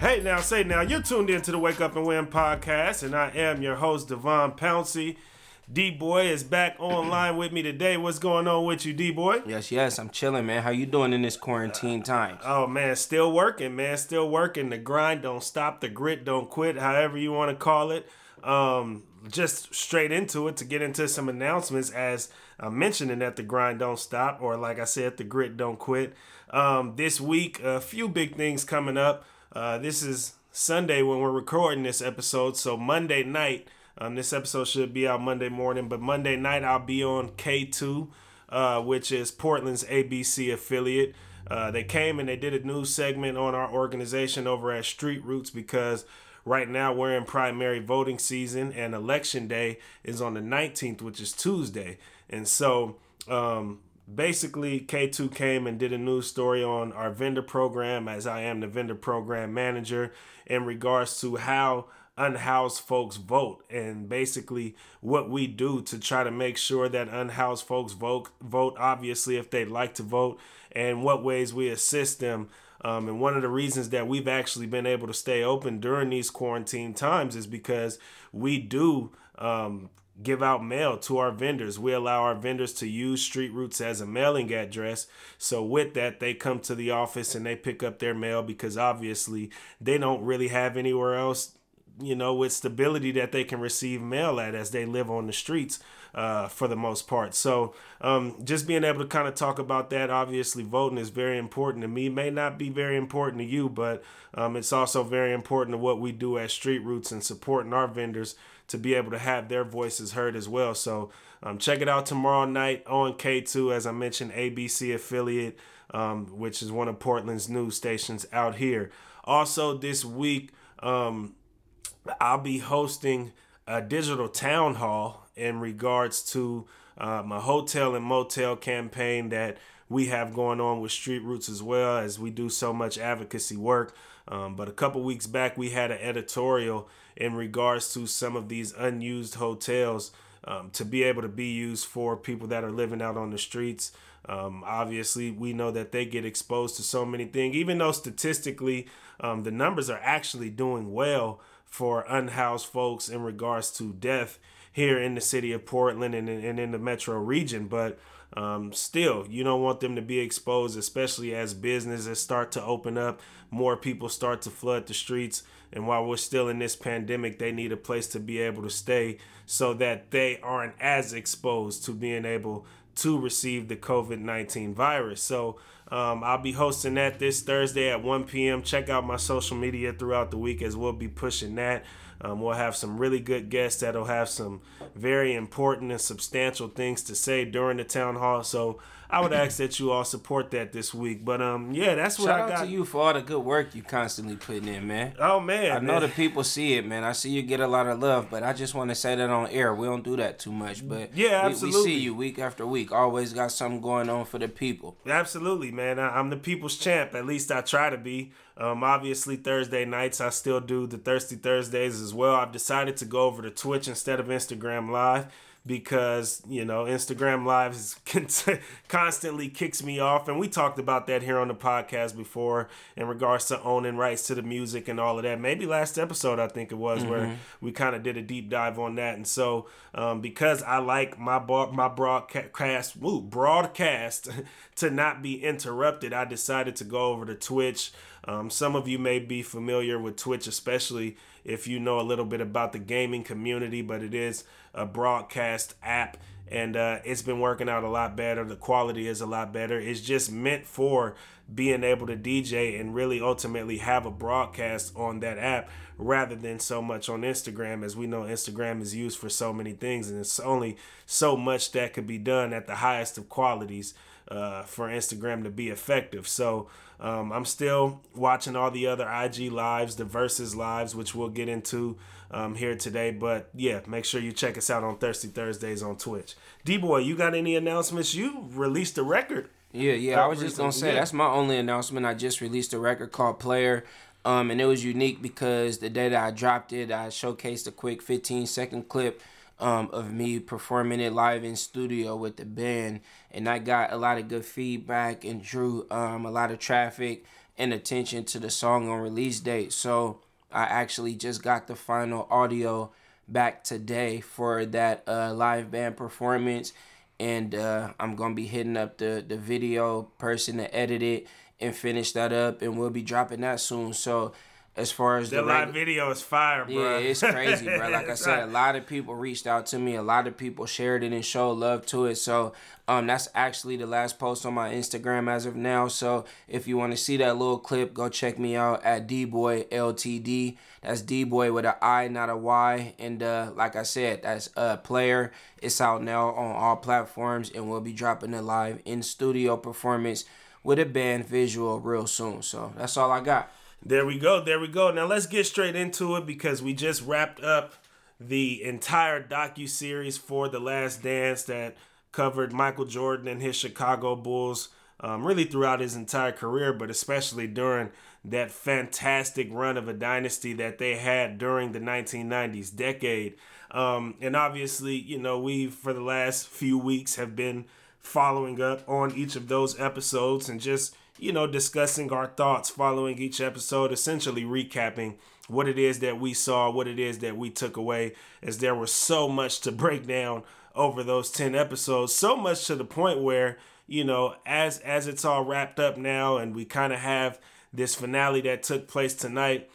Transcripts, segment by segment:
Hey now, say now, you're tuned in to the Wake Up and Win podcast, and I am your host, Devon Pouncey. D Boy is back online with me today. What's going on with you, D Boy? Yes, yes, I'm chilling, man. How you doing in this quarantine time? Oh man, still working, man. Still working. The grind don't stop. The grit don't quit. However you want to call it. Um, just straight into it to get into some announcements as I'm mentioning that the grind don't stop, or like I said, the grit don't quit. Um, this week, a few big things coming up. Uh, this is Sunday when we're recording this episode. So Monday night, um, this episode should be out Monday morning, but Monday night I'll be on K2, uh, which is Portland's ABC affiliate. Uh, they came and they did a news segment on our organization over at Street Roots because right now we're in primary voting season and election day is on the 19th, which is Tuesday. And so um, basically K2 came and did a news story on our vendor program as I am the vendor program manager in regards to how unhoused folks vote. And basically what we do to try to make sure that unhoused folks vote vote obviously if they'd like to vote and what ways we assist them. Um, and one of the reasons that we've actually been able to stay open during these quarantine times is because we do um, give out mail to our vendors. We allow our vendors to use Street Roots as a mailing address. So with that, they come to the office and they pick up their mail because obviously they don't really have anywhere else, you know, with stability that they can receive mail at as they live on the streets uh, for the most part. So um, just being able to kind of talk about that, obviously voting is very important to me. It may not be very important to you, but um, it's also very important to what we do at Street Roots and supporting our vendors to be able to have their voices heard as well. So um, check it out tomorrow night on K2, as I mentioned, ABC affiliate, um, which is one of Portland's news stations out here. Also, this week, um, I'll be hosting a digital town hall in regards to um, hotel and motel campaign that we have going on with Street Roots as well as we do so much advocacy work. Um, but a couple weeks back, we had an editorial in regards to some of these unused hotels um, to be able to be used for people that are living out on the streets. Um, obviously, we know that they get exposed to so many things, even though statistically um, the numbers are actually doing well for unhoused folks in regards to death here in the city of Portland and, and in the metro region. But um, still, you don't want them to be exposed, especially as businesses start to open up, more people start to flood the streets. And while we're still in this pandemic, they need a place to be able to stay so that they aren't as exposed to being able to receive the COVID 19 virus. So um, I'll be hosting that this Thursday at 1 p.m. Check out my social media throughout the week as we'll be pushing that. Um, we'll have some really good guests that'll have some very important and substantial things to say during the town hall. So I would ask that you all support that this week. But um, yeah, that's what I got. Shout I out got. to you for all the good work you constantly putting in, man. Oh man, I know man. the people see it, man. I see you get a lot of love, but I just want to say that on air. We don't do that too much, but Yeah, we- absolutely. We, see you week after week. Always got something going on for the people. Absolutely, man. I, I'm the people's champ. At least I try to be. Um, obviously, Thursday nights, I still do the Thirsty Thursdays as well. I've decided to go over to Twitch instead of Instagram Live because, you know, Instagram Live is constantly kicks me off. And we talked about that here on the podcast before in regards to owning rights to the music and all of that. Maybe last episode, I think it was, where we kind of did a deep dive on that. And so, um, because I like my, bar- my broadcast, woo, broadcast to not be interrupted, I decided to go over to Twitch. Um, some of you may be familiar with Twitch, especially if you know a little bit about the gaming community, but it is a broadcast app and uh, it's been working out a lot better. The quality is a lot better. It's just meant for being able to DJ and really ultimately have a broadcast on that app rather than so much on Instagram, as we know Instagram is used for so many things, and it's only so much that could be done at the highest of qualities uh, for Instagram to be effective. So um, I'm still watching all the other IG lives, the versus lives, which we'll get into um, here today. But yeah, make sure you check us out on Thirsty Thursdays on Twitch. D boy, you got any announcements? You released a record. Yeah, yeah. I was just gonna say Yeah. that's my only announcement. I just released a record called Player. Um, and it was unique because the day that I dropped it, I showcased a quick 15 second clip um, of me performing it live in studio with the band, and I got a lot of good feedback and drew um, a lot of traffic. and attention to the song on release date. So I actually just got the final audio back today for that uh, live band performance, and uh, I'm gonna be hitting up the the video person to edit it and finish that up, and we'll be dropping that soon. So as far as the, the live video is fire, bro. yeah, it's crazy, bro. Like I said, a lot of people reached out to me. A lot of people shared it and showed love to it. So, um, that's actually the last post on my Instagram as of now. So, if you want to see that little clip, go check me out at D Boy ltd. That's D Boy with an I, not a Y. And uh, like I said, that's a player. It's out now on all platforms, and we'll be dropping it live in studio performance with a band visual real soon. So that's all I got. There we go. There we go. Now let's get straight into it because we just wrapped up the entire docu series for The Last Dance that covered Michael Jordan and his Chicago Bulls um, really throughout his entire career, but especially during that fantastic run of a dynasty that they had during the 1990s decade. Um, and obviously, you know, we for the last few weeks have been following up on each of those episodes and just you know, discussing our thoughts following each episode, essentially recapping what it is that we saw, what it is that we took away, as there was so much to break down over those 10 episodes, so much to the point where, you know, as as it's all wrapped up now and we kind of have this finale that took place tonight,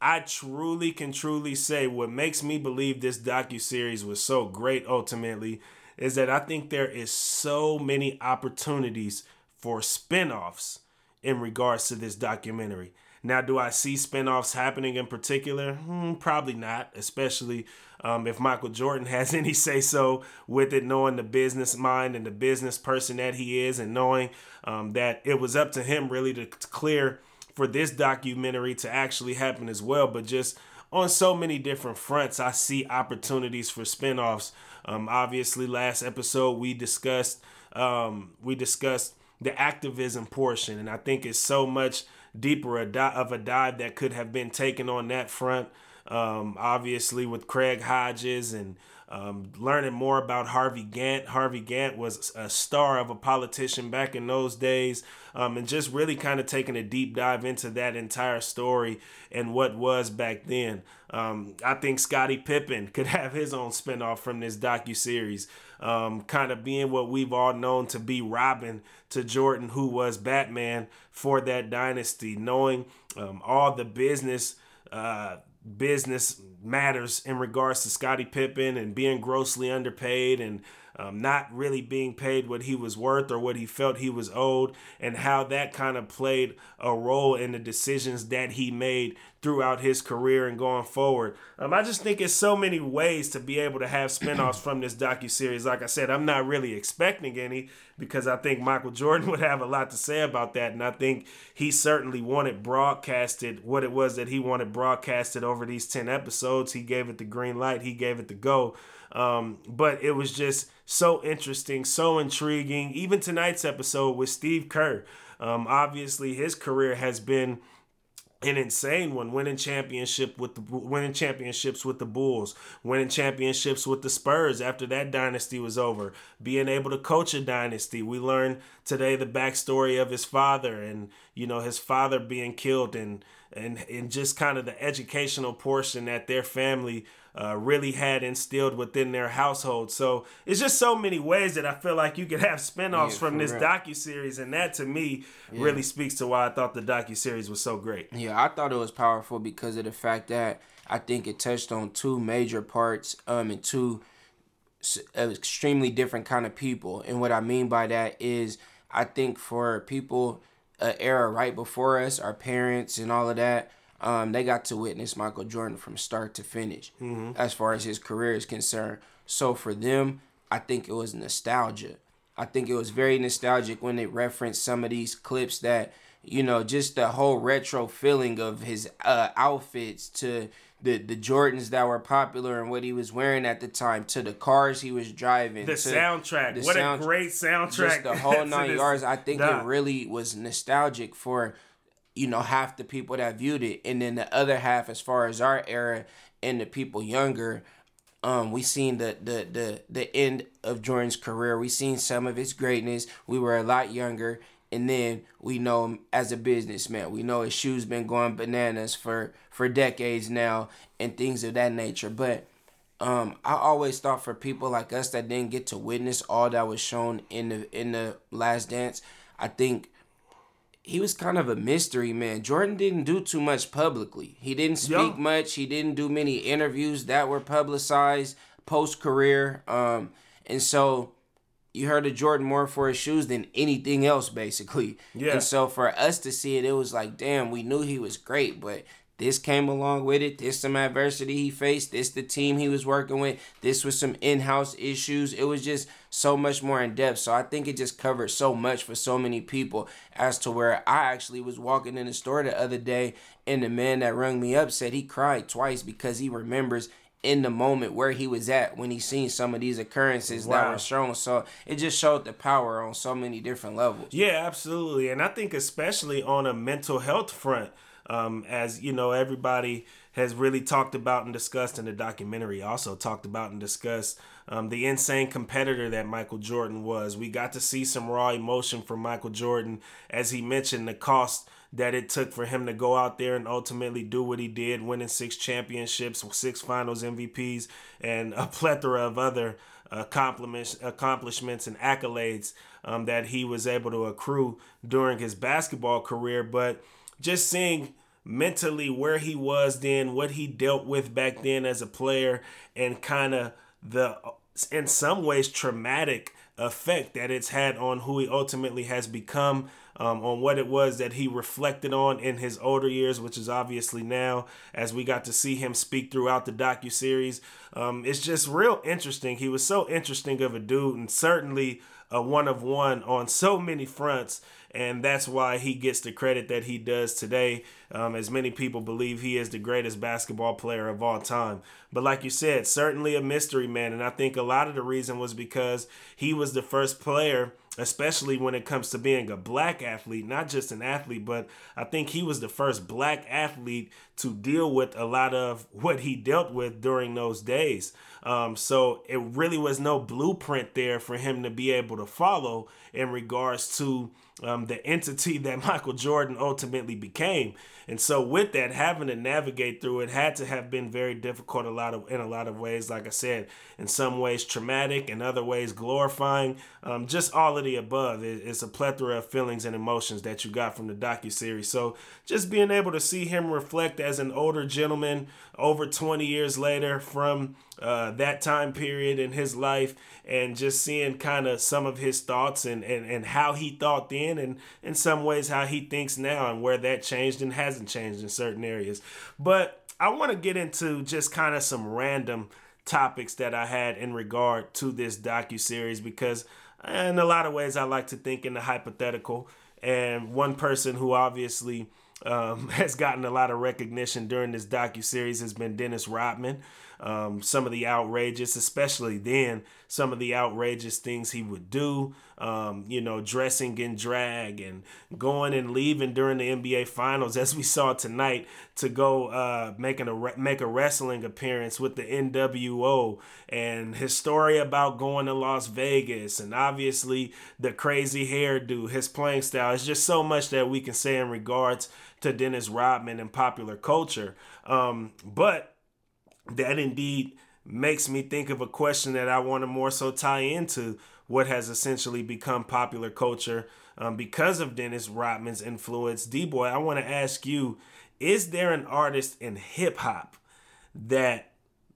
I truly can truly say what makes me believe this docu series was so great ultimately is that I think there is so many opportunities for spin-offs in regards to this documentary. Now, do I see spinoffs happening in particular? Hmm, probably not, especially um, if Michael Jordan has any say so with it, knowing the business mind and the business person that he is, and knowing um, that it was up to him really to clear for this documentary to actually happen as well. But just on so many different fronts, I see opportunities for spinoffs. Um, obviously, last episode we discussed um, we discussed the activism portion. And I think it's so much deeper of a dive that could have been taken on that front. Um, obviously, with Craig Hodges and um, learning more about Harvey Gantt. Harvey Gantt was a star of a politician back in those days, um, and just really kind of taking a deep dive into that entire story and what was back then. Um, I think Scottie Pippen could have his own spinoff from this docu series, um, kind of being what we've all known to be Robin to Jordan, who was Batman for that dynasty, knowing um, all the business. Uh, business matters in regards to Scottie Pippen and being grossly underpaid and um, not really being paid what he was worth or what he felt he was owed, and how that kind of played a role in the decisions that he made throughout his career and going forward. Um, I just think it's so many ways to be able to have spinoffs from this docu series. Like I said, I'm not really expecting any because I think Michael Jordan would have a lot to say about that, and I think he certainly wanted broadcasted what it was that he wanted broadcasted over these ten episodes. He gave it the green light. He gave it the go. Um, but it was just so interesting, so intriguing. Even tonight's episode with Steve Kerr. Um, obviously, his career has been an insane one winning championship with the winning championships with the Bulls, winning championships with the Spurs after that dynasty was over, being able to coach a dynasty. We learned today the backstory of his father and you know his father being killed and and and just kind of the educational portion that their family uh, really had instilled within their household. So it's just so many ways that I feel like you could have spinoffs yeah, from this docu series, and that to me yeah. really speaks to why I thought the docu series was so great. Yeah, I thought it was powerful because of the fact that I think it touched on two major parts um and two extremely different kind of people. And what I mean by that is I think for people an era right before us, our parents and all of that, um, they got to witness Michael Jordan from start to finish mm-hmm. as far as his career is concerned. So for them, I think it was nostalgia. I think it was very nostalgic when they referenced some of these clips that, you know, just the whole retro feeling of his uh, outfits to the the Jordans that were popular and what he was wearing at the time to the cars he was driving. The soundtrack. The what sound, a great soundtrack. Just the whole nine yards. I think it really was nostalgic for you know half the people that viewed it and then the other half as far as our era and the people younger um we seen the the the the end of Jordan's career we seen some of his greatness we were a lot younger and then we know him as a businessman. We know his shoes been going bananas for for decades now and things of that nature. But um, I always thought for people like us that didn't get to witness all that was shown in the in the Last Dance, I think he was kind of a mystery man. Jordan didn't do too much publicly. He didn't speak much. He didn't do many interviews that were publicized post career. Um, and so you heard of Jordan more for his shoes than anything else, basically. Yeah. And so for us to see it, it was like, damn, we knew he was great, but this came along with it. This some adversity he faced. This the team he was working with. This was some in-house issues. It was just so much more in depth. So I think it just covered so much for so many people as to where I actually was walking in the store the other day and the man that rung me up said he cried twice because he remembers in the moment where he was at when he seen some of these occurrences wow. that were shown. So it just showed the power on so many different levels. Yeah, absolutely. And I think especially on a mental health front, um, as you know, everybody has really talked about and discussed in the documentary, also talked about and discussed um, the insane competitor that Michael Jordan was. We got to see some raw emotion from Michael Jordan, as he mentioned the cost that it took for him to go out there and ultimately do what he did, winning six championships, six finals MVPs, and a plethora of other accomplishments, accomplishments and accolades um, that he was able to accrue during his basketball career. But just seeing mentally where he was then, what he dealt with back then as a player, and kind of the, in some ways, traumatic effect that it's had on who he ultimately has become um, on what it was that he reflected on in his older years, which is obviously now, as we got to see him speak throughout the docu series. Um, it's just real interesting. He was so interesting of a dude, and certainly a one of one on so many fronts and that's why he gets the credit that he does today. Um, as many people believe he is the greatest basketball player of all time. But like you said, certainly a mystery man, and I think a lot of the reason was because he was the first player especially when it comes to being a black athlete, not just an athlete, but I think he was the first black athlete to deal with a lot of what he dealt with during those days. Um, so it really was no blueprint there for him to be able to follow in regards to um, the entity that Michael Jordan ultimately became. And so with that, having to navigate through it had to have been very difficult a lot of in a lot of ways. Like I said, in some ways traumatic, in other ways glorifying. Um, just all of the above. It, it's a plethora of feelings and emotions that you got from the docu series. So just being able to see him reflect as an older gentleman over 20 years later from uh, that time period in his life and just seeing kind of some of his thoughts and, and, and how he thought then and in some ways how he thinks now and where that changed and hasn't changed in certain areas. But I want to get into just kind of some random topics that I had in regard to this docu series because in a lot of ways I like to think in the hypothetical and one person who obviously um, has gotten a lot of recognition during this docu series has been Dennis Rodman. Um, some of the outrageous, especially then, some of the outrageous things he would do. Um, you know, dressing in drag and going and leaving during the NBA Finals, as we saw tonight, to go uh, making a make a wrestling appearance with the NWO, and his story about going to Las Vegas, and obviously the crazy hairdo, his playing style. It's just so much that we can say in regards to Dennis Rodman and popular culture. Um, but that indeed makes me think of a question that I want to more so tie into what has essentially become popular culture um, because of Dennis Rodman's influence. D Boy, I want to ask you is there an artist in hip hop that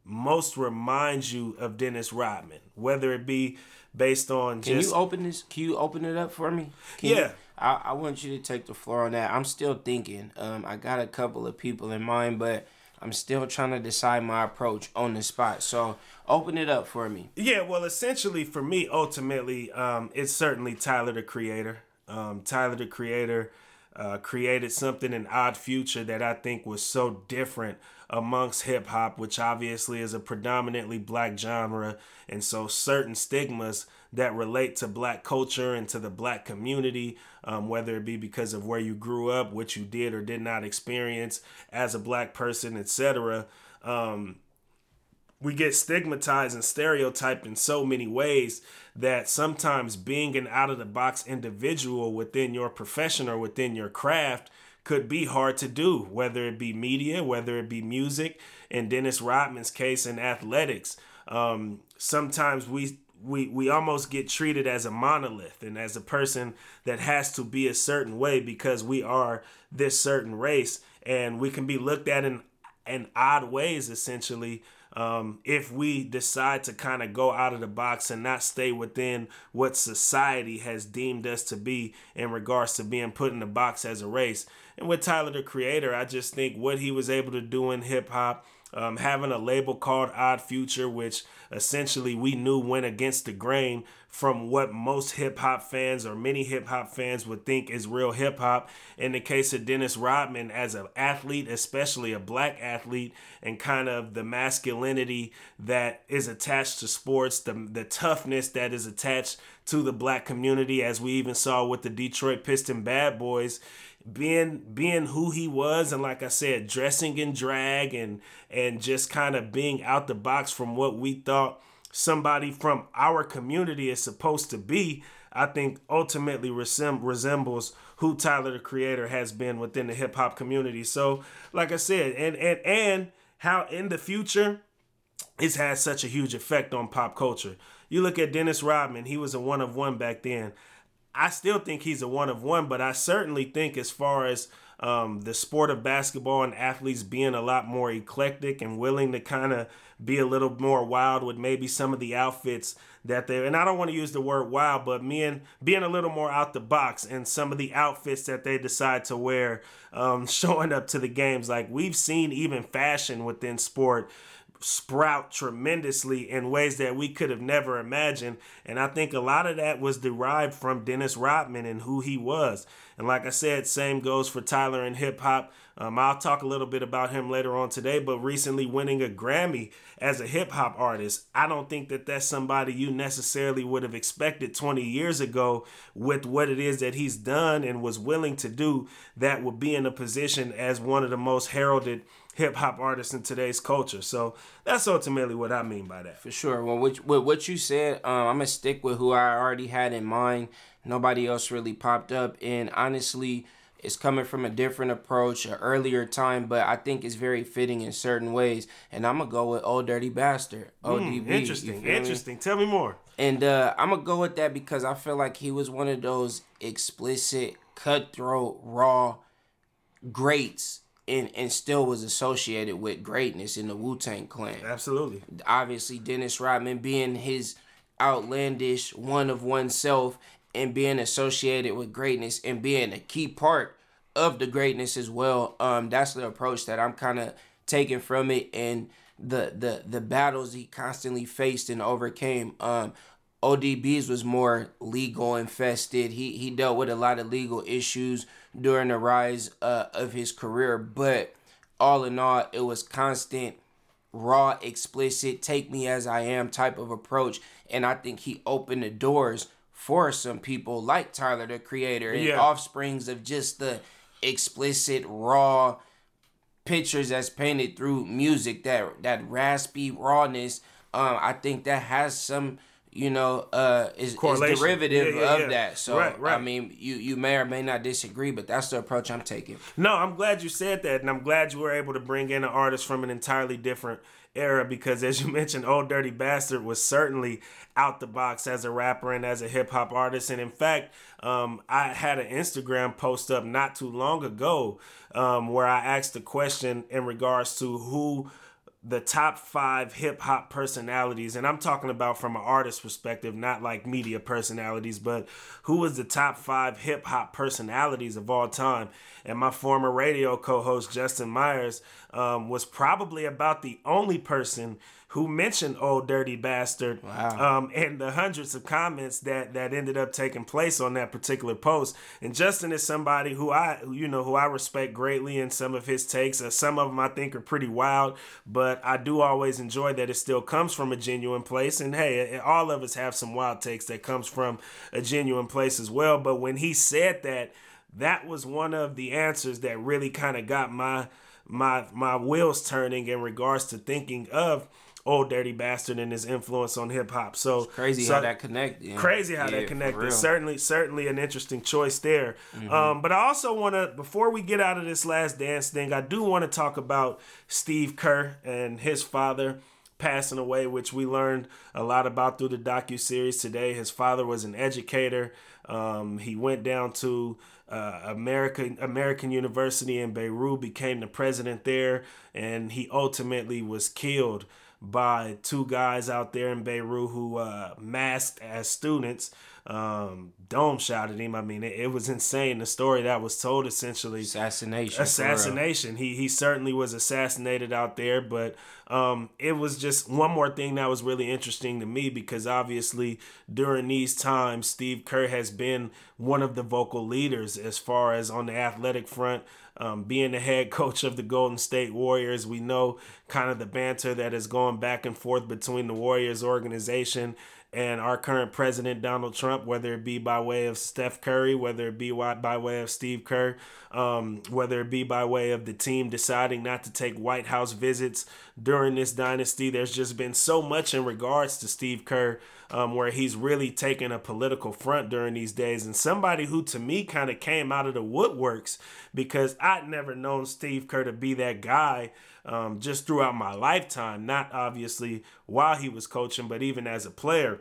most reminds you of Dennis Rodman, whether it be based on Can you open this? Can you open it up for me? Can yeah. You, I, I want you to take the floor on that. I'm still thinking. Um, I got a couple of people in mind, but I'm still trying to decide my approach on the spot. So open it up for me. Yeah, well, essentially for me, ultimately, um, it's certainly Tyler the Creator. Um, Tyler the Creator uh, created something in Odd Future that I think was so different amongst hip hop, which obviously is a predominantly black genre, and so certain stigmas that relate to black culture and to the black community, um, whether it be because of where you grew up, what you did or did not experience as a black person, etc. Um, we get stigmatized and stereotyped in so many ways that sometimes being an out of the box individual within your profession or within your craft could be hard to do, whether it be media, whether it be music, in Dennis Rodman's case in athletics. Um, sometimes we we we almost get treated as a monolith and as a person that has to be a certain way because we are this certain race and we can be looked at in in odd ways essentially um, if we decide to kind of go out of the box and not stay within what society has deemed us to be in regards to being put in the box as a race. And with Tyler the Creator, I just think what he was able to do in hip hop, um, having a label called Odd Future, which essentially we knew went against the grain from what most hip hop fans or many hip hop fans would think is real hip hop. In the case of Dennis Rodman, as an athlete, especially a black athlete, and kind of the masculinity that is attached to sports, the, the toughness that is attached to the black community, as we even saw with the Detroit Piston Bad Boys being being who he was and like I said dressing in drag and and just kind of being out the box from what we thought somebody from our community is supposed to be I think ultimately resem- resembles who Tyler the Creator has been within the hip hop community. So like I said and and and how in the future it's had such a huge effect on pop culture. You look at Dennis Rodman he was a one of one back then I still think he's a one of one, but I certainly think as far as um, the sport of basketball and athletes being a lot more eclectic and willing to kind of be a little more wild with maybe some of the outfits that they and I don't want to use the word wild, but me and being a little more out the box and some of the outfits that they decide to wear, um, showing up to the games. Like we've seen even fashion within sport sprout tremendously in ways that we could have never imagined. And I think a lot of that was derived from Dennis Rodman and who he was. And like I said, same goes for Tyler and hip hop. Um, I'll talk a little bit about him later on today, but recently winning a Grammy as a hip hop artist, I don't think that that's somebody you necessarily would have expected 20 years ago with what it is that he's done and was willing to do that would be in a position as one of the most heralded hip hop artists in today's culture. So that's ultimately what I mean by that. For sure. Well, with, with what you said, um, I'm gonna stick with who I already had in mind. Nobody else really popped up, and honestly, it's coming from a different approach, an earlier time, but I think it's very fitting in certain ways. And I'm gonna go with Old Dirty Bastard, ODB. Mm, interesting, interesting. Me? Tell me more. And uh, I'm gonna go with that because I feel like he was one of those explicit, cutthroat, raw greats and and still was associated with greatness in the Wu Tang Clan. Absolutely. Obviously, Dennis Rodman being his outlandish one of oneself and being associated with greatness and being a key part of the greatness as well. Um, that's the approach that I'm kind of taking from it and the the the battles he constantly faced and overcame. Um, ODB's was more legal infested. He he dealt with a lot of legal issues during the rise uh, of his career, but all in all, it was constant, raw, explicit, take me as I am type of approach, and I think he opened the doors for some people like Tyler the Creator and yeah. offsprings of just the explicit, raw pictures that's painted through music that that raspy rawness. Um, I think that has some you know, uh, is, is derivative yeah, yeah, of yeah. that. So right, right. I mean, you you may or may not disagree, but that's the approach I'm taking. No, I'm glad you said that, and I'm glad you were able to bring in an artist from an entirely different era because, as you mentioned, Old Dirty Bastard was certainly out the box as a rapper and as a hip hop artist. And in fact, um, I had an Instagram post up not too long ago um, where I asked a question in regards to who the top five hip hop personalities, and I'm talking about from an artist perspective, not like media personalities, but who was the top five hip hop personalities of all time? And my former radio co host, Justin Myers, um, was probably about the only person who mentioned "Old Dirty Bastard" wow. um, and the hundreds of comments that that ended up taking place on that particular post. And Justin is somebody who I, you know, who I respect greatly in some of his takes. Uh, some of them I think are pretty wild, but I do always enjoy that it still comes from a genuine place. And hey, all of us have some wild takes that comes from a genuine place as well. But when he said that, that was one of the answers that really kind of got my my my wheels turning in regards to thinking of Old Dirty Bastard and his influence on hip hop. So it's crazy so, how that connected. Crazy how yeah, that connected. Certainly, certainly an interesting choice there. Mm-hmm. Um, but I also want to, before we get out of this last dance thing, I do want to talk about Steve Kerr and his father passing away, which we learned a lot about through the docu series today. His father was an educator. Um, he went down to uh, American American University in Beirut, became the president there, and he ultimately was killed by two guys out there in Beirut who uh, masked as students um, Dome shot at him. I mean, it, it, was insane. The story that was told essentially assassination. Assassination. He he certainly was assassinated out there, but um, it was just one more thing that was really interesting to me because obviously during these times, Steve Kerr has been one of the vocal leaders as far as on the athletic front. Um, being the head coach of the Golden State Warriors, we know kind of the banter that is going back and forth between the Warriors organization and our current president Donald Trump, whether it be by way of Steph Curry, whether it be by way of Steve Kerr, um, whether it be by way of the team deciding not to take White House visits during this dynasty. There's just been so much in regards to Steve Kerr um, where he's really taken a political front during these days. And somebody who to me kind of came out of the woodworks because I'd never known Steve Kerr to be that guy um, just throughout my lifetime, not obviously while he was coaching, but even as a player.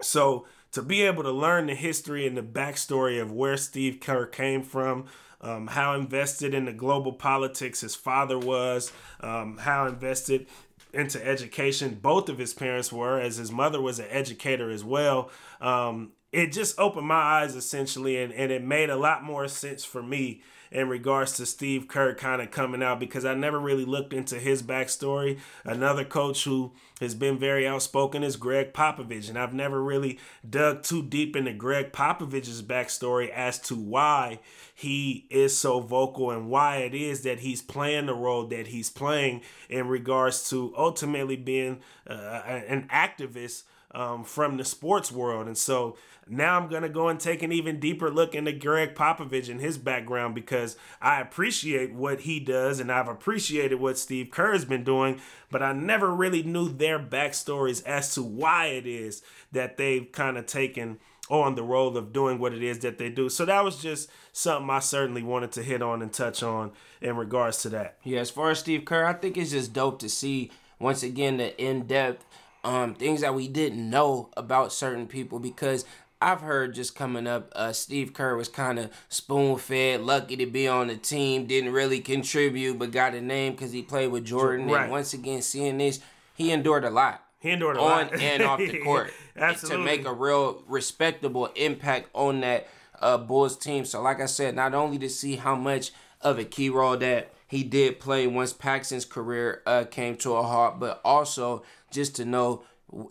So to be able to learn the history and the backstory of where Steve Kerr came from, um, how invested in the global politics his father was, um, how invested into education both of his parents were, as his mother was an educator as well. Um, it just opened my eyes essentially, and, and it made a lot more sense for me in regards to Steve Kerr kind of coming out because I never really looked into his backstory. Another coach who has been very outspoken is Gregg Popovich, and I've never really dug too deep into Gregg Popovich's backstory as to why he is so vocal and why it is that he's playing the role that he's playing in regards to ultimately being uh, an activist um, from the sports world. And so now I'm going to go and take an even deeper look into Gregg Popovich and his background because I appreciate what he does and I've appreciated what Steve Kerr has been doing, but I never really knew their backstories as to why it is that they've kind of taken on the role of doing what it is that they do. So that was just something I certainly wanted to hit on and touch on in regards to that. Yeah, as far as Steve Kerr, I think it's just dope to see once again the in depth um, things that we didn't know about certain people because I've heard just coming up, uh, Steve Kerr was kind of spoon fed, lucky to be on the team, didn't really contribute, but got a name because he played with Jordan. Right. And once again, seeing this, he endured a lot. He endured a on lot. and off the court. Absolutely. To make a real respectable impact on that uh, Bulls team. So, like I said, not only to see how much of a key role that he did play once Paxson's career uh, came to a halt, but also just to know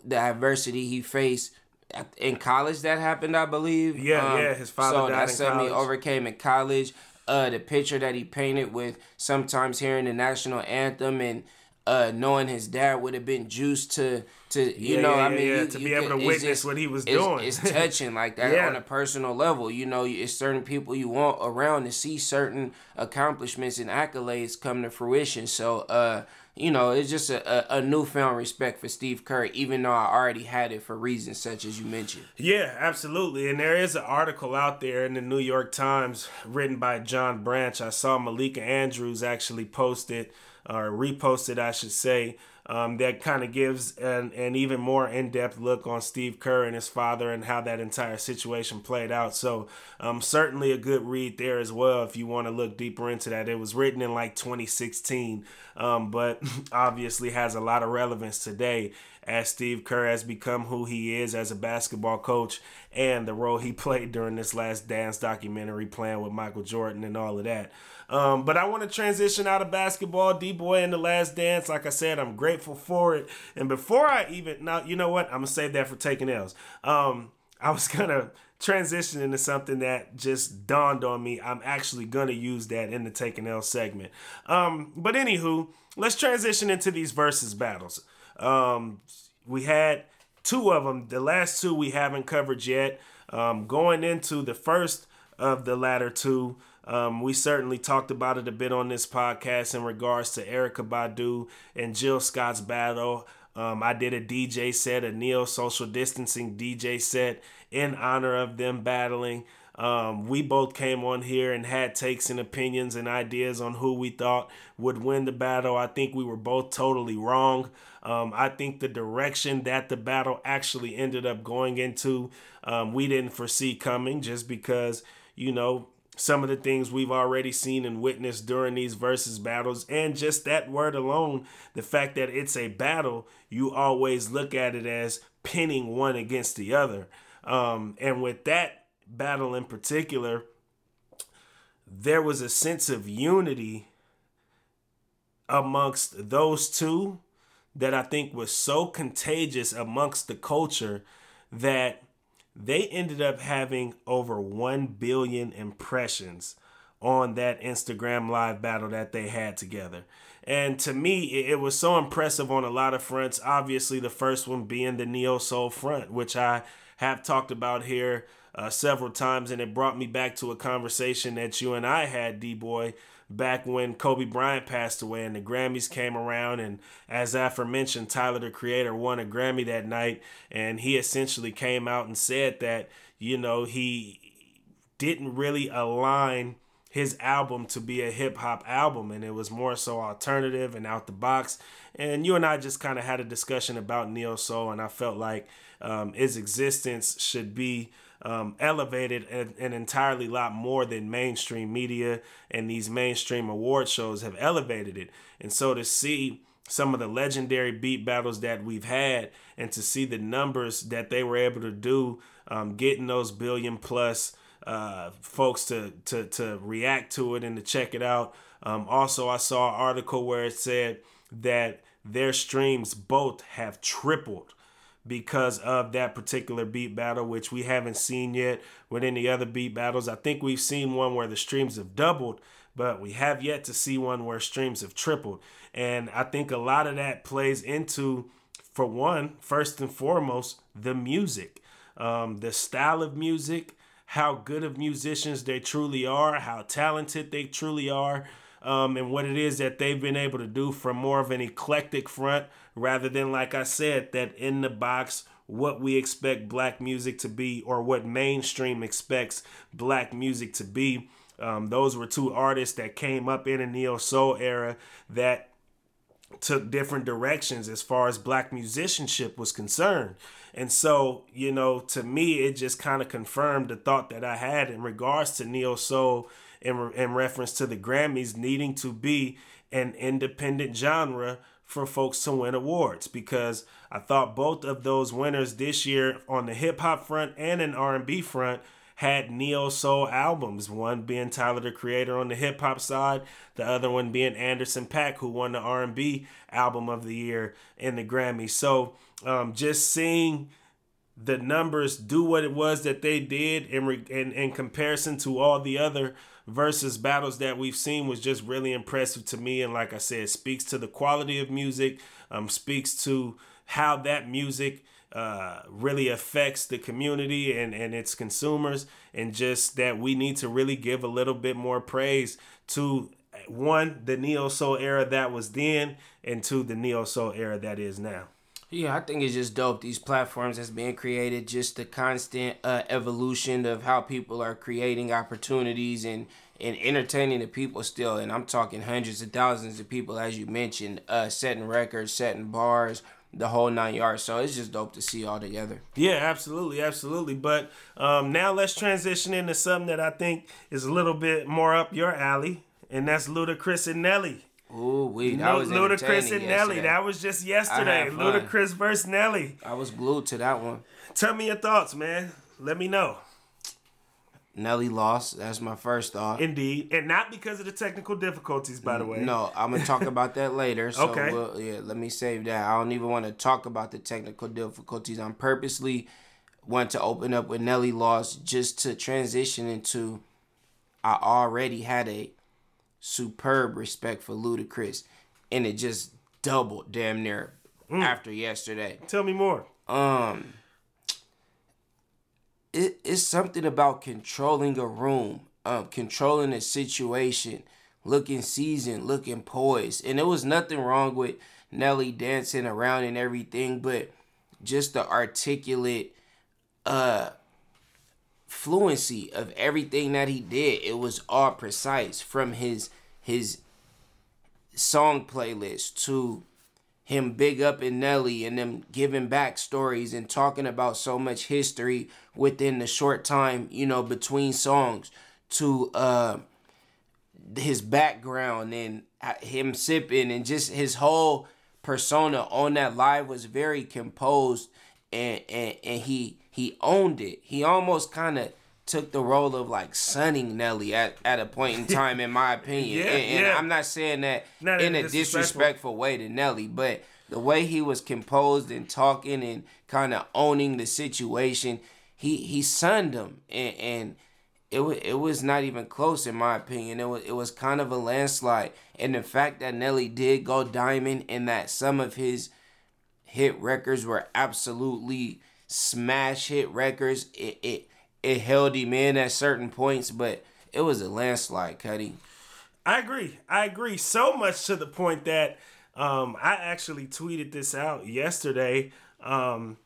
the adversity he faced in college. That happened, I believe. Yeah, um, yeah. His father so died that's something he overcame in college. Uh, the picture that he painted with sometimes hearing the national anthem and uh, knowing his dad would have been juiced to to you yeah, know yeah, I mean yeah, you, to you be able to witness just, what he was it's, doing. It's touching like that on a personal level. You know, it's certain people you want around to see certain accomplishments and accolades come to fruition. So uh, you know, it's just a, a, a, newfound respect for Steve Kerr, even though I already had it for reasons such as you mentioned. Yeah, absolutely. And there is an article out there in the New York Times written by John Branch. I saw Malika Andrews actually post it, or reposted, I should say, um, that kind of gives an, an even more in-depth look on Steve Kerr and his father and how that entire situation played out. So um, certainly a good read there as well if you want to look deeper into that. It was written in like 2016, um, but obviously has a lot of relevance today as Steve Kerr has become who he is as a basketball coach and the role he played during this last dance documentary playing with Michael Jordan and all of that. Um, but I want to transition out of basketball, D Boy in the last dance. Like I said, I'm grateful for it. And before I even now, you know what? I'm gonna save that for taking L's. Um, I was gonna transition into something that just dawned on me. I'm actually gonna use that in the taking L segment. Um, but anywho, let's transition into these versus battles. Um, we had two of them. The last two we haven't covered yet. Um, going into the first of the latter two, um, we certainly talked about it a bit on this podcast in regards to Erykah Badu and Jill Scott's battle Um, I did a DJ set, a neo social distancing DJ set in honor of them battling. Um, we both came on here and had takes and opinions and ideas on who we thought would win the battle. I think we were both totally wrong. Um, I think the direction that the battle actually ended up going into, um, we didn't foresee coming just because, you know, some of the things we've already seen and witnessed during these versus battles. And just that word alone, the fact that it's a battle, you always look at it as pinning one against the other. Um, and with that battle in particular, there was a sense of unity amongst those two that I think was so contagious amongst the culture that they ended up having over 1 billion impressions on that Instagram live battle that they had together. And to me, it was so impressive on a lot of fronts. Obviously, the first one being the Neo Soul front, which I have talked about here uh, several times, and it brought me back to a conversation that you and I had, D Boy, back when Kobe Bryant passed away and the Grammys came around. And as aforementioned, Tyler the Creator won a Grammy that night. And he essentially came out and said that, you know, he didn't really align his album to be a hip hop album and it was more so alternative and out the box. And you and I just kind of had a discussion about Neo Soul, and I felt like um, his existence should be um, elevated an, an entirely lot more than mainstream media and these mainstream award shows have elevated it. And so to see some of the legendary beat battles that we've had and to see the numbers that they were able to do, um, getting those billion plus uh, folks to, to, to react to it and to check it out. Um, also, I saw an article where it said that their streams both have tripled because of that particular beat battle, which we haven't seen yet with any other beat battles. I think we've seen one where the streams have doubled, but we have yet to see one where streams have tripled. And I think a lot of that plays into, for one, first and foremost, the music, um, the style of music, how good of musicians they truly are, how talented they truly are. Um, and what it is that they've been able to do from more of an eclectic front rather than, like I said, that in the box, what we expect black music to be or what mainstream expects black music to be. Um, those were two artists that came up in a neo soul era that took different directions as far as black musicianship was concerned. And so, you know, to me, it just kind of confirmed the thought that I had in regards to neo soul in, in reference to the Grammys needing to be an independent genre for folks to win awards because I thought both of those winners this year on the hip hop front and an R&B front had neo soul albums. One being Tyler the Creator on the hip hop side, the other one being Anderson .Paak, who won the R&B album of the year in the Grammy. So um, just seeing the numbers do what it was that they did in, re- in in comparison to all the other versus battles that we've seen was just really impressive to me. And like I said, speaks to the quality of music, um, speaks to how that music uh, really affects the community and, and its consumers, and just that we need to really give a little bit more praise to one, the Neo Soul era that was then, and to the Neo Soul era that is now. Yeah, I think it's just dope. These platforms that's being created, just the constant uh, evolution of how people are creating opportunities and and entertaining the people still. And I'm talking hundreds of thousands of people, as you mentioned, uh, setting records, setting bars, the whole nine yards. So it's just dope to see all together. Yeah, absolutely, absolutely. But um, now let's transition into something that I think is a little bit more up your alley, and that's Ludacris and Nelly. Ooh, we that was Ludacris and Nelly. That was just yesterday. Ludacris versus Nelly. I was glued to that one. Tell me your thoughts, man. Let me know. Nelly lost. That's my first thought. Indeed, and not because of the technical difficulties, by the way. No, I'm gonna talk about that later. So okay. We'll, yeah, let me save that. I don't even want to talk about the technical difficulties. I'm purposely want to open up with Nelly lost just to transition into. I already had a superb respect for Ludacris, and it just doubled damn near mm. after yesterday. Tell me more. Um, it, it's something about controlling a room, um, controlling a situation, looking seasoned, looking poised, and there was nothing wrong with Nelly dancing around and everything, but just the articulate uh fluency of everything that he did. It was all precise from his his song playlist to him big up in Nelly and them giving back stories and talking about so much history within the short time, you know, between songs to uh his background and him sipping and just his whole persona on that live was very composed and and, and he he owned it. He almost kind of took the role of like sunning Nelly at, at a point in time, in my opinion. Yeah, and, and yeah. I'm not saying that Not in a disrespectful. disrespectful way to Nelly, but the way he was composed and talking and kind of owning the situation, he he sunned him, and, and it was it was not even close in my opinion. It was it was kind of a landslide, and the fact that Nelly did go diamond and that some of his hit records were absolutely smash hit records. It it it held him in at certain points, but it was a landslide, Cuddy. I agree. I agree so much to the point that um, I actually tweeted this out yesterday. Um,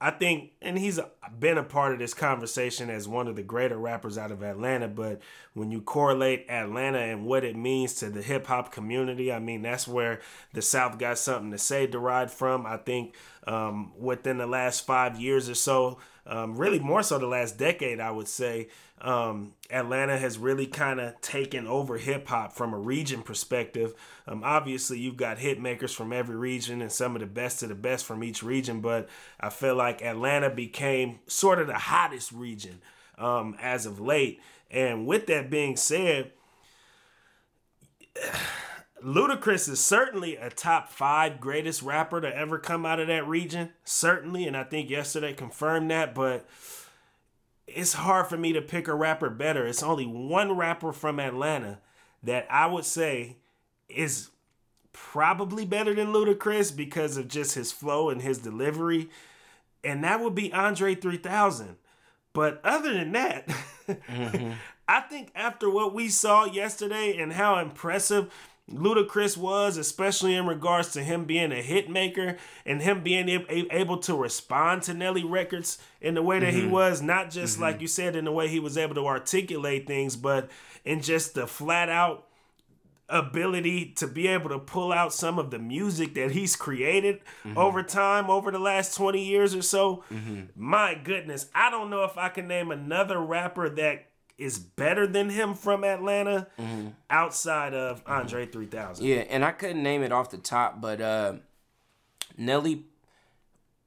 I think, and he's been a part of this conversation as one of the greater rappers out of Atlanta. But when you correlate Atlanta and what it means to the hip hop community, I mean, that's where the South got something to say derived from. I think um, within the last five years or so, um, really more so the last decade, I would say, um, Atlanta has really kind of taken over hip hop from a region perspective. Um, obviously, you've got hit makers from every region and some of the best of the best from each region, but I feel like Atlanta became sort of the hottest region um, as of late. And with that being said, Ludacris is certainly a top five greatest rapper to ever come out of that region. Certainly, and I think yesterday confirmed that, but it's hard for me to pick a rapper better. It's only one rapper from Atlanta that I would say is probably better than Ludacris because of just his flow and his delivery, and that would be Andre 3000. But other than that, mm-hmm. I think after what we saw yesterday and how impressive Ludacris was, especially in regards to him being a hit maker and him being able to respond to Nelly records in the way that he mm-hmm. was, not just mm-hmm. like you said, in the way he was able to articulate things, but in just the flat out ability to be able to pull out some of the music that he's created mm-hmm. over time over the last 20 years or so. My goodness i don't know if i can name another rapper that is better than him from atlanta outside of andre 3000 Yeah, and I couldn't name it off the top, but uh, Nelly,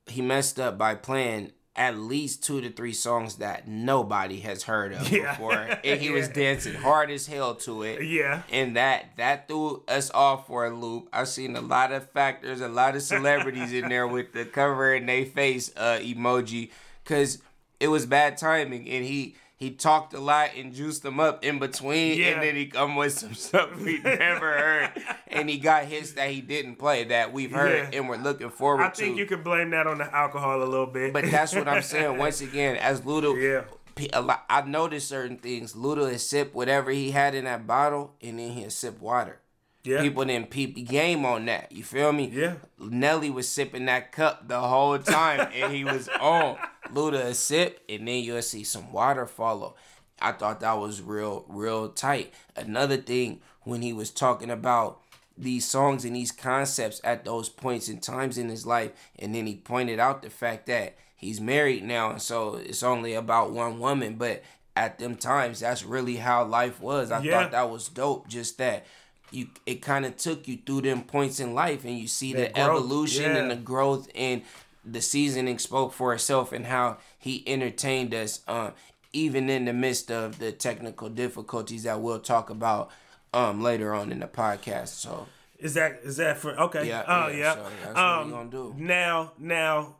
he messed up by playing at least two to three songs that nobody has heard of Yeah. before, and he was dancing hard as hell to it. yeah And that that threw us off for a loop. I've seen a lot of factors, a lot of celebrities in there with the cover in their face uh, emoji, cause it was bad timing, and he he talked a lot and juiced them up in between, Yeah. and then he come with some stuff we never heard, and he got hits that he didn't play that we've heard Yeah. and we're looking forward to. i to. think you can blame that on the alcohol a little bit but that's what I'm saying. Once again, as Ludo, yeah lot, I noticed certain things. Ludo had sip whatever he had in that bottle, and then he'd sip water. Yeah People didn't peep the game on that. You feel me? Yeah. Nelly was sipping that cup the whole time, and he was on. Luda a sip, and then you'll see some water follow. I thought that was real, real tight. Another thing when he was talking about these songs and these concepts at those points and times in his life, and then he pointed out the fact that he's married now, and so it's only about one woman, but at them times, that's really how life was. I Yeah. thought that was dope. Just that you, it kind of took you through them points in life, and you see the growth, evolution and the growth and the seasoning spoke for itself and how he entertained us um even in the midst of the technical difficulties that we'll talk about um later on in the podcast so Is that is that for okay? Yeah, Oh yeah, yeah. so um, we gonna do. Now now,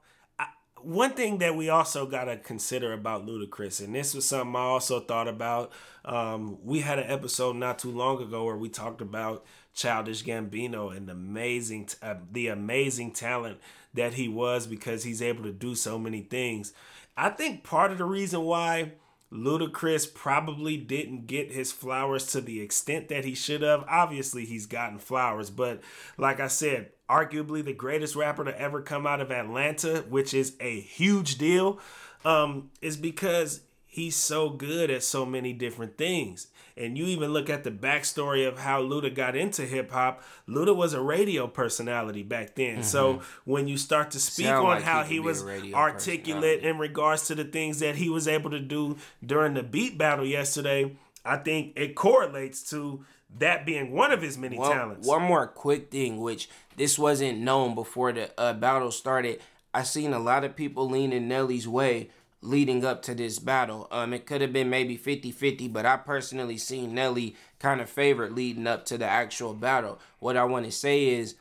one thing that we also gotta consider about Ludacris, and this was something I also thought about. Um, we had an episode not too long ago where we talked about Childish Gambino and the amazing uh, the amazing talent that he was because he's able to do so many things. I think part of the reason why Ludacris probably didn't get his flowers to the extent that he should have. Obviously, he's gotten flowers, but like I said, arguably the greatest rapper to ever come out of Atlanta, which is a huge deal, um, is because he's so good at so many different things. And you even look at the backstory of how Luda got into hip hop. Luda was a radio personality back then. Mm-hmm. So when you start to speak Sound on like how he, he was articulate in regards to the things that he was able to do during the beat battle yesterday, I think it correlates to that being one of his many one, talents. One more quick thing, which this wasn't known before the uh, battle started. I seen a lot of people leaning Nelly's way leading up to this battle. Um, it could have been maybe 50-50, but I personally seen Nelly kind of favored leading up to the actual battle. What I want to say is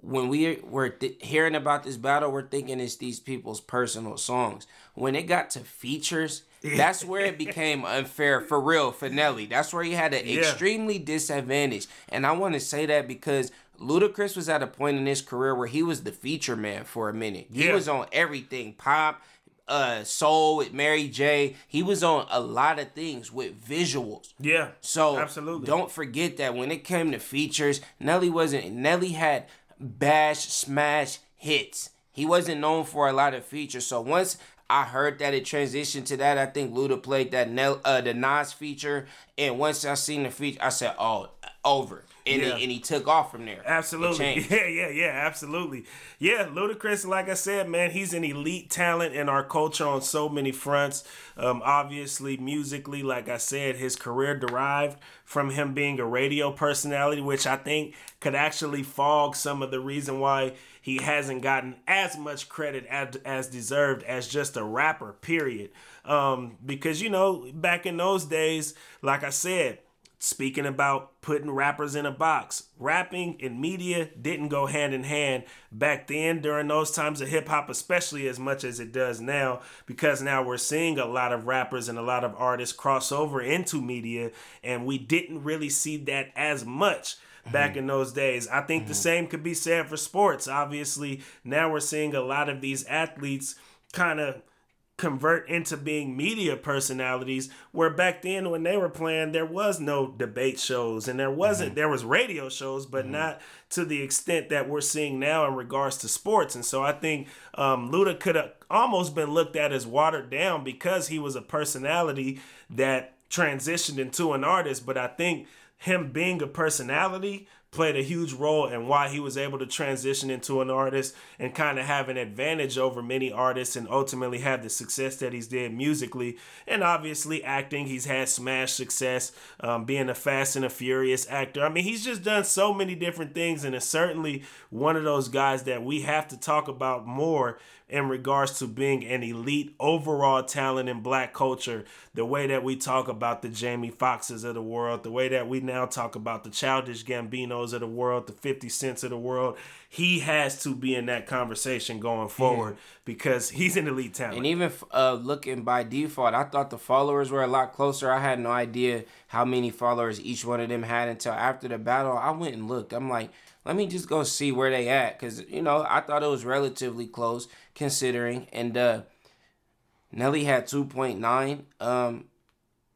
when we were th- hearing about this battle, we're thinking it's these people's personal songs. When it got to features, that's where it became unfair for real for Nelly. That's where he had an yeah. extremely disadvantage. And I want to say that because Ludacris was at a point in his career where he was the feature man for a minute. Yeah. He was on everything pop, uh soul with Mary J. He was on a lot of things with visuals. Yeah. So absolutely don't forget that when it came to features, Nelly wasn't Nelly had bash smash hits. He wasn't known for a lot of features. So once I heard that it transitioned to that, I think Luda played that Nell uh the Nas feature. And once I seen the feature, I said, Oh, over and, yeah. he, and he took off from there. Absolutely. Yeah, yeah, yeah, absolutely. Yeah, Ludacris, like I said, man, he's an elite talent in our culture on so many fronts. Um, obviously, musically, like I said, his career derived from him being a radio personality, which I think could actually fog some of the reason why he hasn't gotten as much credit as, as deserved as just a rapper, period. Um, because, you know, back in those days, like I said, Speaking about putting rappers in a box, rapping and media didn't go hand in hand back then during those times of hip hop, especially as much as it does now, because now we're seeing a lot of rappers and a lot of artists cross over into media, and we didn't really see that as much back mm-hmm. in those days. I think mm-hmm. the same could be said for sports. Obviously, now we're seeing a lot of these athletes kind of convert into being media personalities where back then when they were playing there was no debate shows and there wasn't mm-hmm. there was radio shows but mm-hmm. not to the extent that we're seeing now in regards to sports and so i think um, luda could have almost been looked at as watered down because he was a personality that transitioned into an artist but i think him being a personality played a huge role in why he was able to transition into an artist and kind of have an advantage over many artists and ultimately have the success that he's did musically. And obviously acting he's had smash success um, being a fast and a furious actor. I mean he's just done so many different things and is certainly one of those guys that we have to talk about more in regards to being an elite overall talent in black culture, the way that we talk about the Jamie Foxxes of the world, the way that we now talk about the childish Gambinos of the world, the 50 Cents of the world, he has to be in that conversation going forward yeah. because he's an elite talent. And even uh, looking by default, I thought the followers were a lot closer. I had no idea how many followers each one of them had until after the battle. I went and looked. I'm like, let me just go see where they at because you know I thought it was relatively close considering. And uh, Nelly had 2.9 um,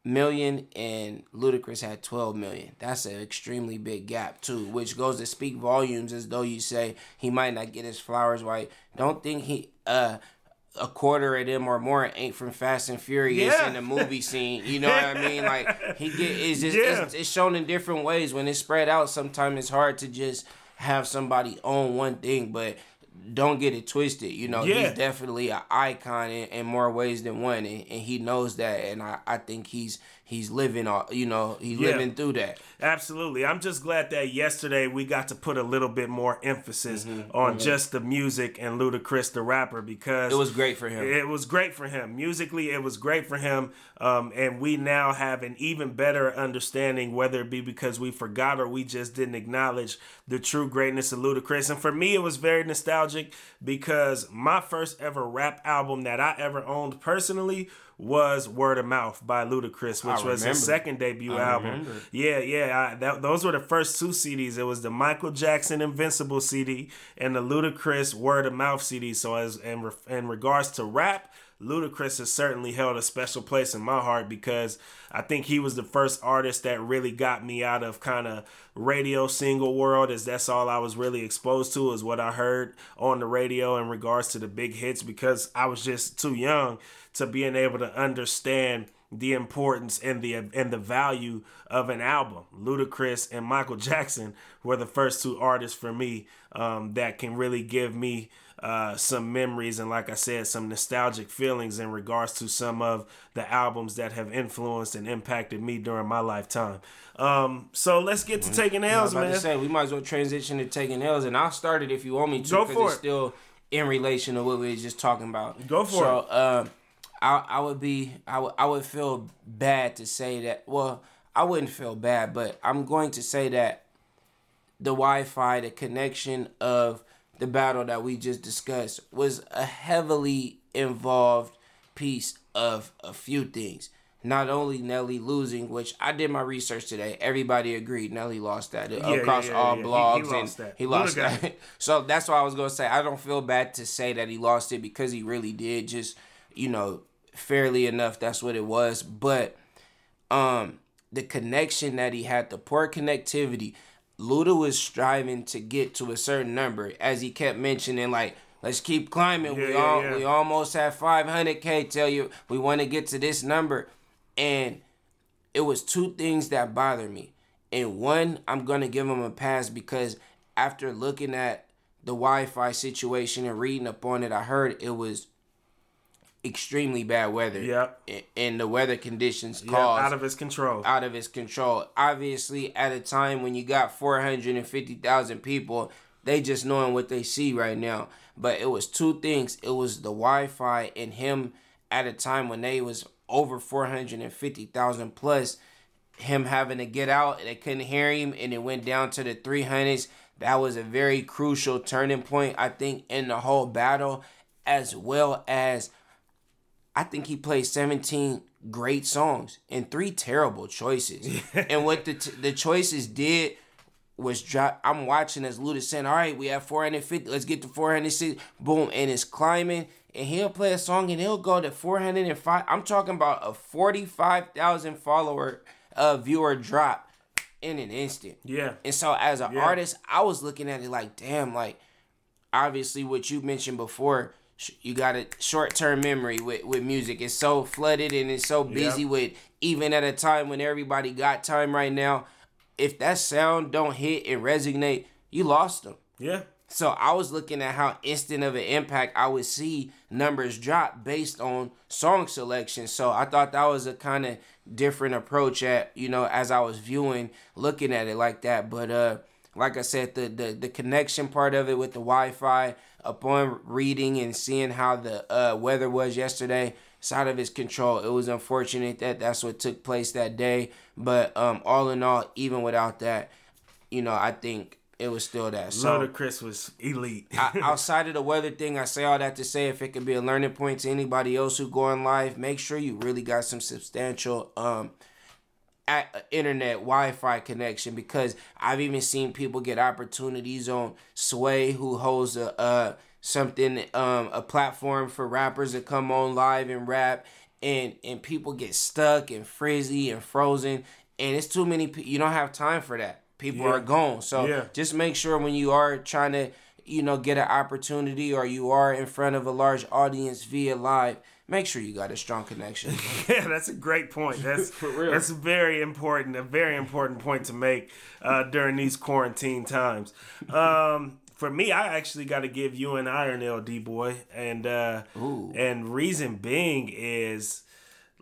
million and Ludacris had 12 million. That's an extremely big gap too, which goes to speak volumes as though you say he might not get his flowers right. Don't think he uh a quarter of them or more ain't from Fast and Furious yeah. in the movie scene. You know what I mean? Like he get it's just yeah. it's, it's shown in different ways. When it's spread out, sometimes it's hard to just have somebody own one thing, but don't get it twisted. You know, yeah. he's definitely an icon in, in, more ways than one, and, and, he knows that. And I, I think he's he's living, all, you know, he's yeah. living through that. Absolutely. I'm just glad that yesterday we got to put a little bit more emphasis mm-hmm. on mm-hmm. just the music and Ludacris the rapper because it was great for him. It was great for him. Musically, it was great for him. Um, and we now have an even better understanding, whether it be because we forgot or we just didn't acknowledge the true greatness of Ludacris. And for me, it was very nostalgic because my first ever rap album that I ever owned personally was Word of Mouth by Ludacris, which was his second debut I album. Remember. Yeah, yeah. I, that, those were the first two CDs. It was the Michael Jackson Invincible CD and the Ludacris Word of Mouth CD. So as in, in regards to rap, Ludacris has certainly held a special place in my heart because I think he was the first artist that really got me out of kind of radio single world as that's all I was really exposed to is what I heard on the radio in regards to the big hits because I was just too young to being able to understand the importance and the and the value of an album. Ludacris and Michael Jackson were the first two artists for me um, that can really give me uh, some memories and, like I said, some nostalgic feelings in regards to some of the albums that have influenced and impacted me during my lifetime. Um, so let's get to taking L's, man. To say, we might as well transition to taking L's, and I'll start it if you want me to. Go for it's it. Still in relation to what we were just talking about. Go for so, it. Uh, I I would be I would I would feel bad to say that. Well, I wouldn't feel bad, but I'm going to say that the Wi-Fi, the connection of the battle that we just discussed was a heavily involved piece of a few things. Not only Nelly losing, which I did my research today. Everybody agreed Nelly lost that yeah, across yeah, yeah, all blogs, he, he and that. he lost that. so that's why I was gonna say I don't feel bad to say that he lost it because he really did. Just you know, fairly enough, that's what it was. But um, the connection that he had, the poor connectivity, Luda was striving to get to a certain number, as he kept mentioning, like, let's keep climbing. Yeah, we yeah, all yeah. we almost have 500k. Tell you we want to get to this number, and it was two things that bothered me. And one, I'm gonna give him a pass because after looking at the Wi-Fi situation and reading up on it, I heard it was extremely bad weather. Yep. And the weather conditions yep, caused out of his control. Out of his control. Obviously, at a time when you got four hundred and fifty thousand people, they just knowing what they see right now. But it was two things. It was the Wi-Fi and him at a time when they was over four hundred and fifty thousand plus. Him having to get out, they couldn't hear him, and it went down to the three hundreds. That was a very crucial turning point, I think, in the whole battle, as well as I think he played 17 great songs and three terrible choices. and what the t- the choices did was drop. I'm watching as Luda saying, "All right, we have 450. Let's get to 460. Boom, and it's climbing. And he'll play a song and he'll go to 405. I'm talking about a 45,000 follower uh, viewer drop in an instant. Yeah. And so as an yeah. artist, I was looking at it like, damn, like obviously what you mentioned before you got a short term memory with, with music. It's so flooded and it's so busy yep. with even at a time when everybody got time right now. If that sound don't hit and resonate, you lost them. Yeah. So I was looking at how instant of an impact I would see numbers drop based on song selection. So I thought that was a kind of different approach at you know as I was viewing, looking at it like that. But uh, like I said, the the the connection part of it with the Wi-Fi upon reading and seeing how the uh, weather was yesterday, it's out of his control. It was unfortunate that that's what took place that day. But um, all in all, even without that, you know, I think it was still that. So Ludacris was elite. I, outside of the weather thing, I say all that to say if it could be a learning point to anybody else who going live, make sure you really got some substantial um internet Wi-Fi connection because I've even seen people get opportunities on Sway who holds a uh something um a platform for rappers to come on live and rap and and people get stuck and frizzy and frozen and it's too many you don't have time for that people yeah. are gone so yeah. just make sure when you are trying to you know get an opportunity or you are in front of a large audience via live make sure you got a strong connection. yeah, that's a great point. That's that's very important. A very important point to make uh, during these quarantine times. Um, for me, I actually got to give you an iron L D boy, and uh, and reason being is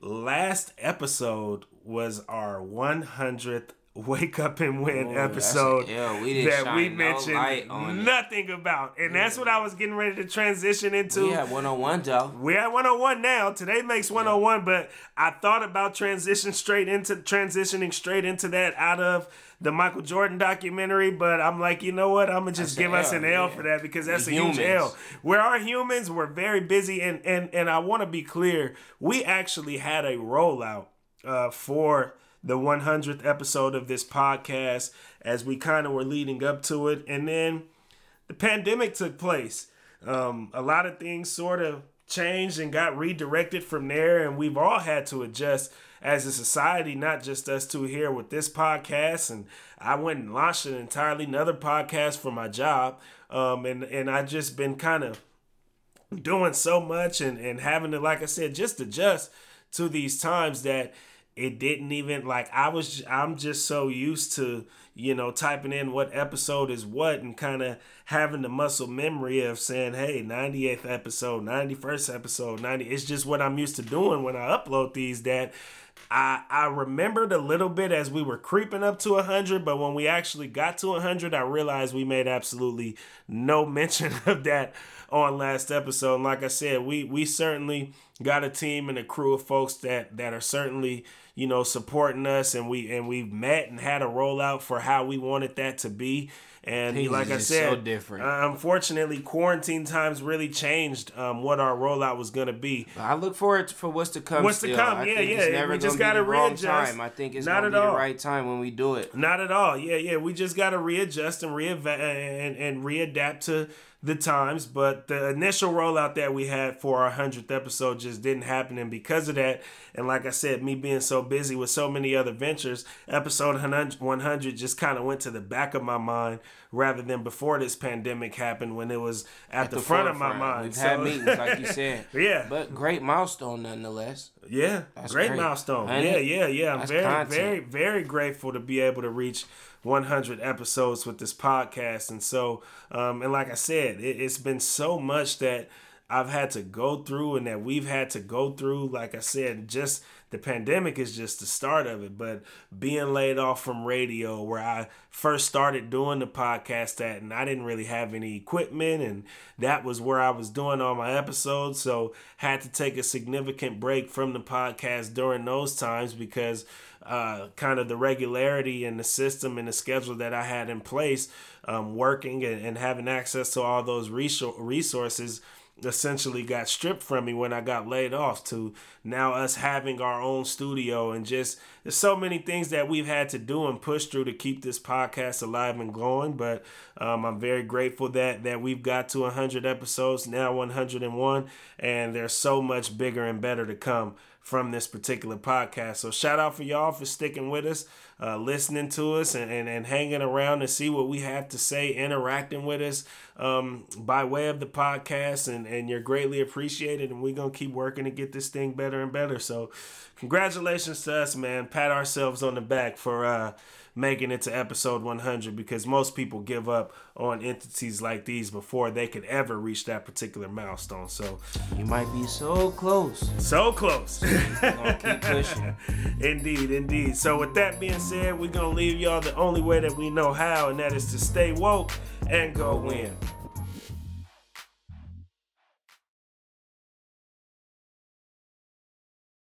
last episode was our 100th Wake Up and Win Ooh, episode a, we that we mentioned no nothing about. And yeah. that's what I was getting ready to transition into. We at 101 though. We're at 101 now. Today makes 101, yeah. but I thought about transition straight into transitioning straight into that out of the Michael Jordan documentary, but I'm like, you know what? I'm gonna just give us an L yeah. for that because that's we a humans. huge L. We are humans. We're very busy, and and and I want to be clear. We actually had a rollout uh, for the 100th episode of this podcast as we kind of were leading up to it. And then the pandemic took place. Um, a lot of things sort of changed and got redirected from there, and we've all had to adjust as a society, not just us two here with this podcast. And I went and launched an entirely another podcast for my job, um, and and I just been kind of doing so much and and having to, like I said, just adjust to these times that it didn't even like I was I'm just so used to you know typing in what episode is what and kind of having the muscle memory of saying hey 98th episode 91st episode 90 it's just what I'm used to doing when I upload these that I I remembered a little bit as we were creeping up to 100 but when we actually got to 100 I realized we made absolutely no mention of that on last episode and like I said we we certainly got a team and a crew of folks that that are certainly you know, supporting us, and we and we've met and had a rollout for how we wanted that to be. And Things like I said, so different. Uh, unfortunately, quarantine times really changed um, what our rollout was going to be. I look forward for what's to come. What's still. to come? I yeah, yeah. we just got to readjust. Time. I think it's not at all. the right time when we do it. Not at all. Yeah, yeah. We just got to readjust and reevaluate and, and readapt to the times, but the initial rollout that we had for our 100th episode just didn't happen. And because of that, and like I said, me being so busy with so many other ventures, episode 100 just kind of went to the back of my mind rather than before this pandemic happened when it was at, at the, the, front of my mind. We've so, had meetings, like you said. yeah. But great milestone nonetheless. Yeah. That's great, great. milestone. yeah, yeah, yeah. I'm very, content. very, very grateful to be able to reach 100 episodes with this podcast. And so, um, and like I said, it, it's been so much that I've had to go through and that we've had to go through. Like I said, just the pandemic is just the start of it. But being laid off from radio, where I first started doing the podcast at, and I didn't really have any equipment, and that was where I was doing all my episodes. So had to take a significant break from the podcast during those times because uh, kind of the regularity and the system and the schedule that I had in place, um, working and, and having access to all those resources essentially got stripped from me when I got laid off to now us having our own studio and just there's so many things that we've had to do and push through to keep this podcast alive and going but um, I'm very grateful that that we've got to 100 episodes now 101 and there's so much bigger and better to come from this particular podcast. So shout out for y'all for sticking with us, uh, listening to us, and, and, and hanging around to see what we have to say, interacting with us um, by way of the podcast. And, and you're greatly appreciated. And we're going to keep working to get this thing better and better. So congratulations to us, man. Pat ourselves on the back for. Uh, making it to episode 100 because most people give up on entities like these before they could ever reach that particular milestone. So you might be so close. So close. keep pushing. indeed, indeed. So with that being said, we're gonna leave y'all the only way that we know how, and that is to stay woke and go win.